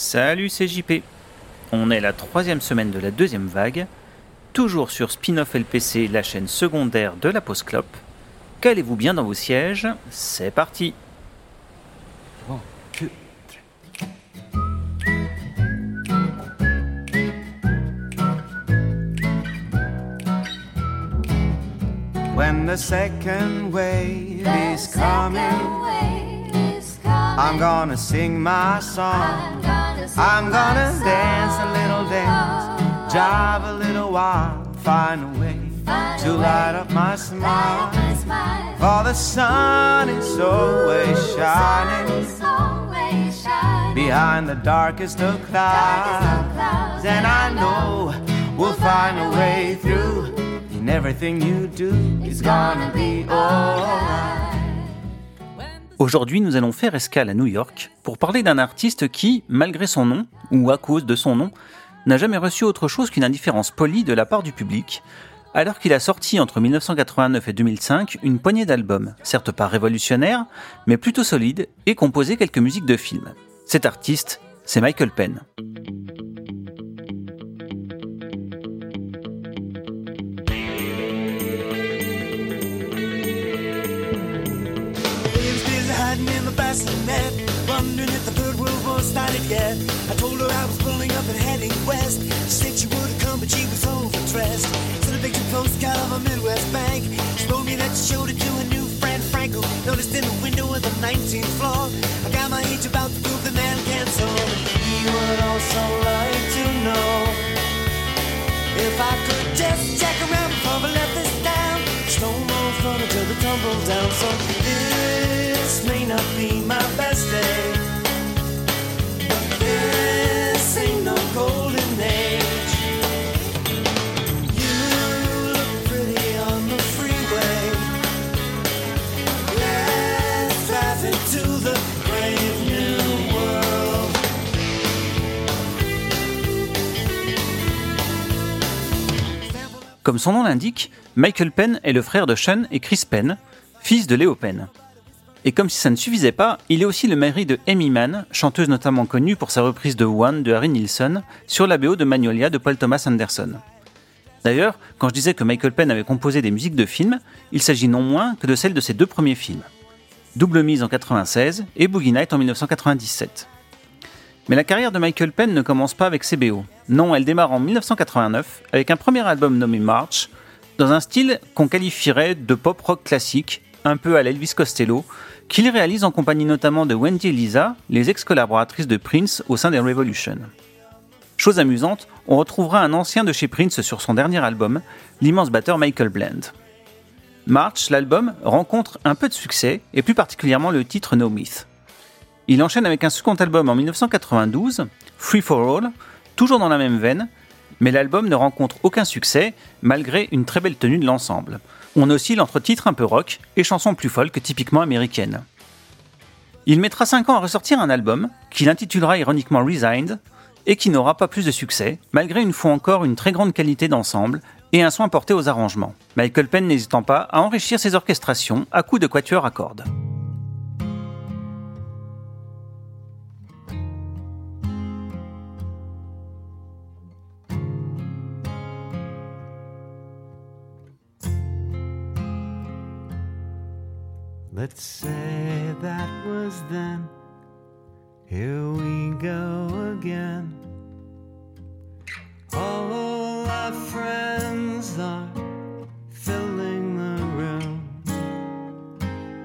Salut, c'est JP. On est la troisième semaine de la deuxième vague, toujours sur Spin-off LPC, la chaîne secondaire de la Post Clope. Calez-vous bien dans vos sièges, c'est parti. When the second wave is coming, I'm gonna sing my song. I'm gonna dance a little dance, jive a little while, find a way to light up my smile. For the sun is always shining. behind the darkest of clouds, and I know we'll find a way through. And everything you do is gonna be alright. Aujourd'hui, nous allons faire escale à New York pour parler d'un artiste qui, malgré son nom, ou à cause de son nom, n'a jamais reçu autre chose qu'une indifférence polie de la part du public, alors qu'il a sorti entre 1989 et 2005 une poignée d'albums, certes pas révolutionnaires, mais plutôt solides, et composé quelques musiques de films. Cet artiste, c'est Michael Penn. Bassinet, wondering if the Third World War started yet. I told her I was pulling up and heading west. She said she would have come, but she was overdressed. Sent a picture postcard of a Midwest bank. She told me that she showed it to a new friend, Franco. Noticed in the window of the 19th floor. I got my age about to prove the man can't so. He would also like to know if I could just check around before I left this town. Mo fun until the tumble down. So Comme son nom l'indique, Michael Penn est le frère de Sean et Chris Penn, fils de Léo Penn. Et comme si ça ne suffisait pas, il est aussi le mari de Amy Mann, chanteuse notamment connue pour sa reprise de One de Harry Nilsson sur la BO de Magnolia de Paul Thomas Anderson. D'ailleurs, quand je disais que Michael Penn avait composé des musiques de films, il s'agit non moins que de celles de ses deux premiers films. Double Mise en 96 et Boogie Night en 1997. Mais la carrière de Michael Penn ne commence pas avec ses BO. Non, elle démarre en 1989 avec un premier album nommé March, dans un style qu'on qualifierait de pop rock classique, un peu à l'Elvis Costello, qu'il réalise en compagnie notamment de Wendy et Lisa, les ex-collaboratrices de Prince au sein des Revolution. Chose amusante, on retrouvera un ancien de chez Prince sur son dernier album, l'immense batteur Michael Bland. March, l'album, rencontre un peu de succès, et plus particulièrement le titre No Myth. Il enchaîne avec un second album en 1992, Free for All, toujours dans la même veine, mais l'album ne rencontre aucun succès malgré une très belle tenue de l'ensemble. On oscille entre titres un peu rock et chansons plus folk typiquement américaines. Il mettra 5 ans à ressortir un album, qu'il intitulera ironiquement Resigned, et qui n'aura pas plus de succès, malgré une fois encore une très grande qualité d'ensemble et un soin porté aux arrangements. Michael Penn n'hésitant pas à enrichir ses orchestrations à coups de quatuor à cordes. Let's say that was then. Here we go again. All our friends are filling the room.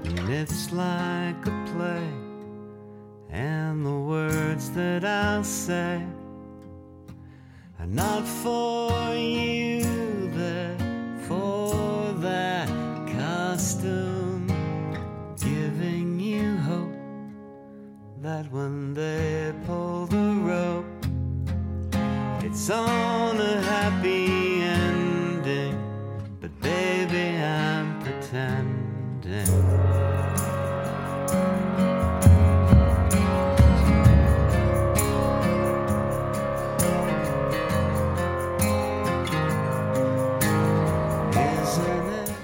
And it's like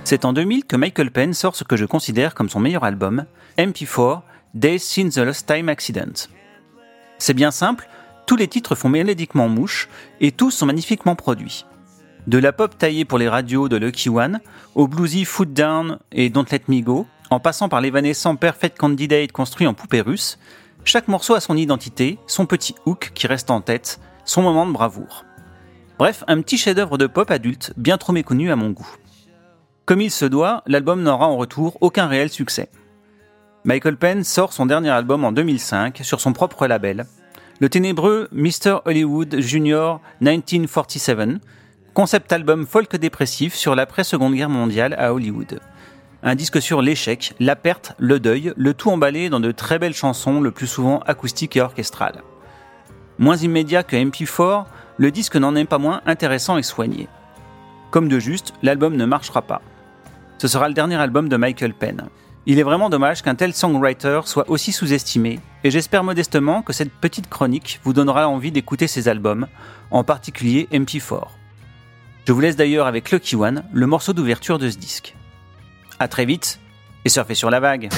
C'est en 2000 que Michael Penn sort ce que je considère comme son meilleur album, MP4, Days Since the Lost Time Accident. C'est bien simple, tous les titres font mélodiquement mouche et tous sont magnifiquement produits. De la pop taillée pour les radios de Lucky One, au bluesy Foot Down et Don't Let Me Go, en passant par l'évanescent Perfect Candidate construit en poupée russe, chaque morceau a son identité, son petit hook qui reste en tête, son moment de bravoure. Bref, un petit chef-d'œuvre de pop adulte bien trop méconnu à mon goût. Comme il se doit, l'album n'aura en retour aucun réel succès. Michael Penn sort son dernier album en 2005 sur son propre label, le ténébreux Mr. Hollywood Junior 1947, concept album folk dépressif sur l'après-seconde guerre mondiale à Hollywood. Un disque sur l'échec, la perte, le deuil, le tout emballé dans de très belles chansons, le plus souvent acoustiques et orchestrales. Moins immédiat que MP4, le disque n'en est pas moins intéressant et soigné. Comme de juste, l'album ne marchera pas. Ce sera le dernier album de Michael Penn. Il est vraiment dommage qu'un tel songwriter soit aussi sous-estimé, et j'espère modestement que cette petite chronique vous donnera envie d'écouter ses albums, en particulier MP4. Je vous laisse d'ailleurs avec Lucky One, le morceau d'ouverture de ce disque. A très vite, et surfez sur la vague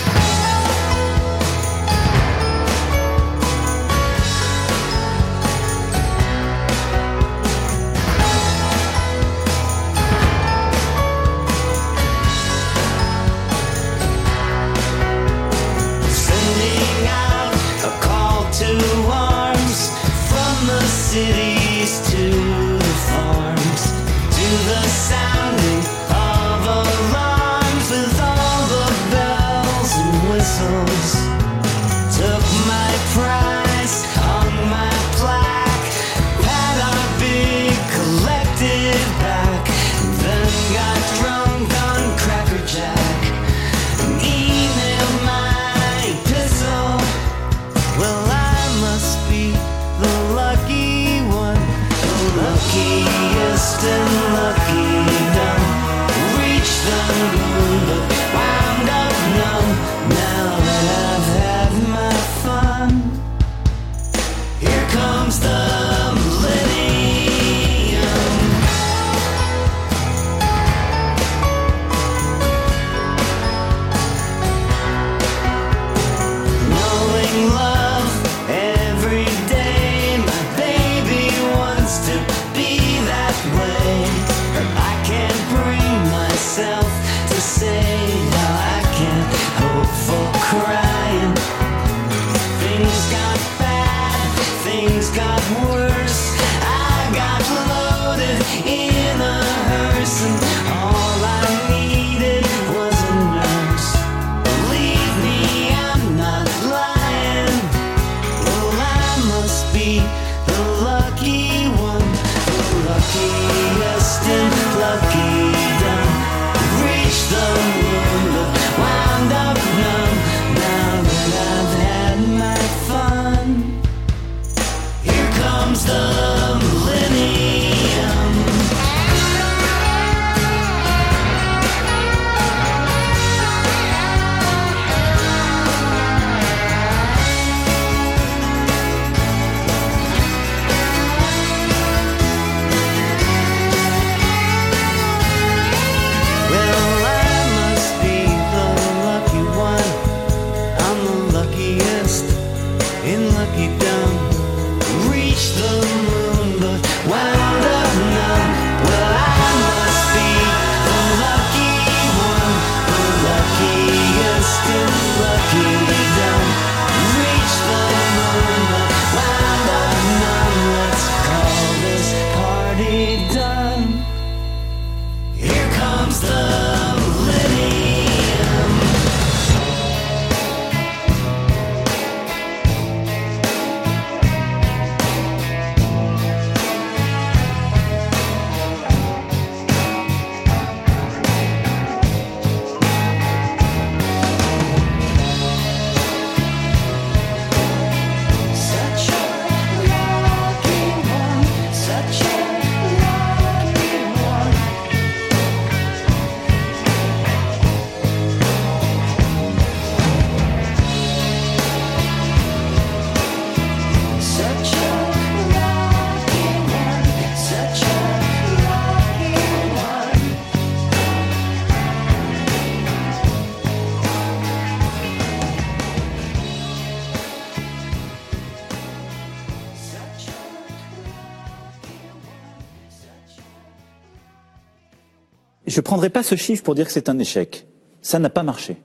myself to say how I can't hope for crying. sun. Je ne prendrai pas ce chiffre pour dire que c'est un échec. Ça n'a pas marché.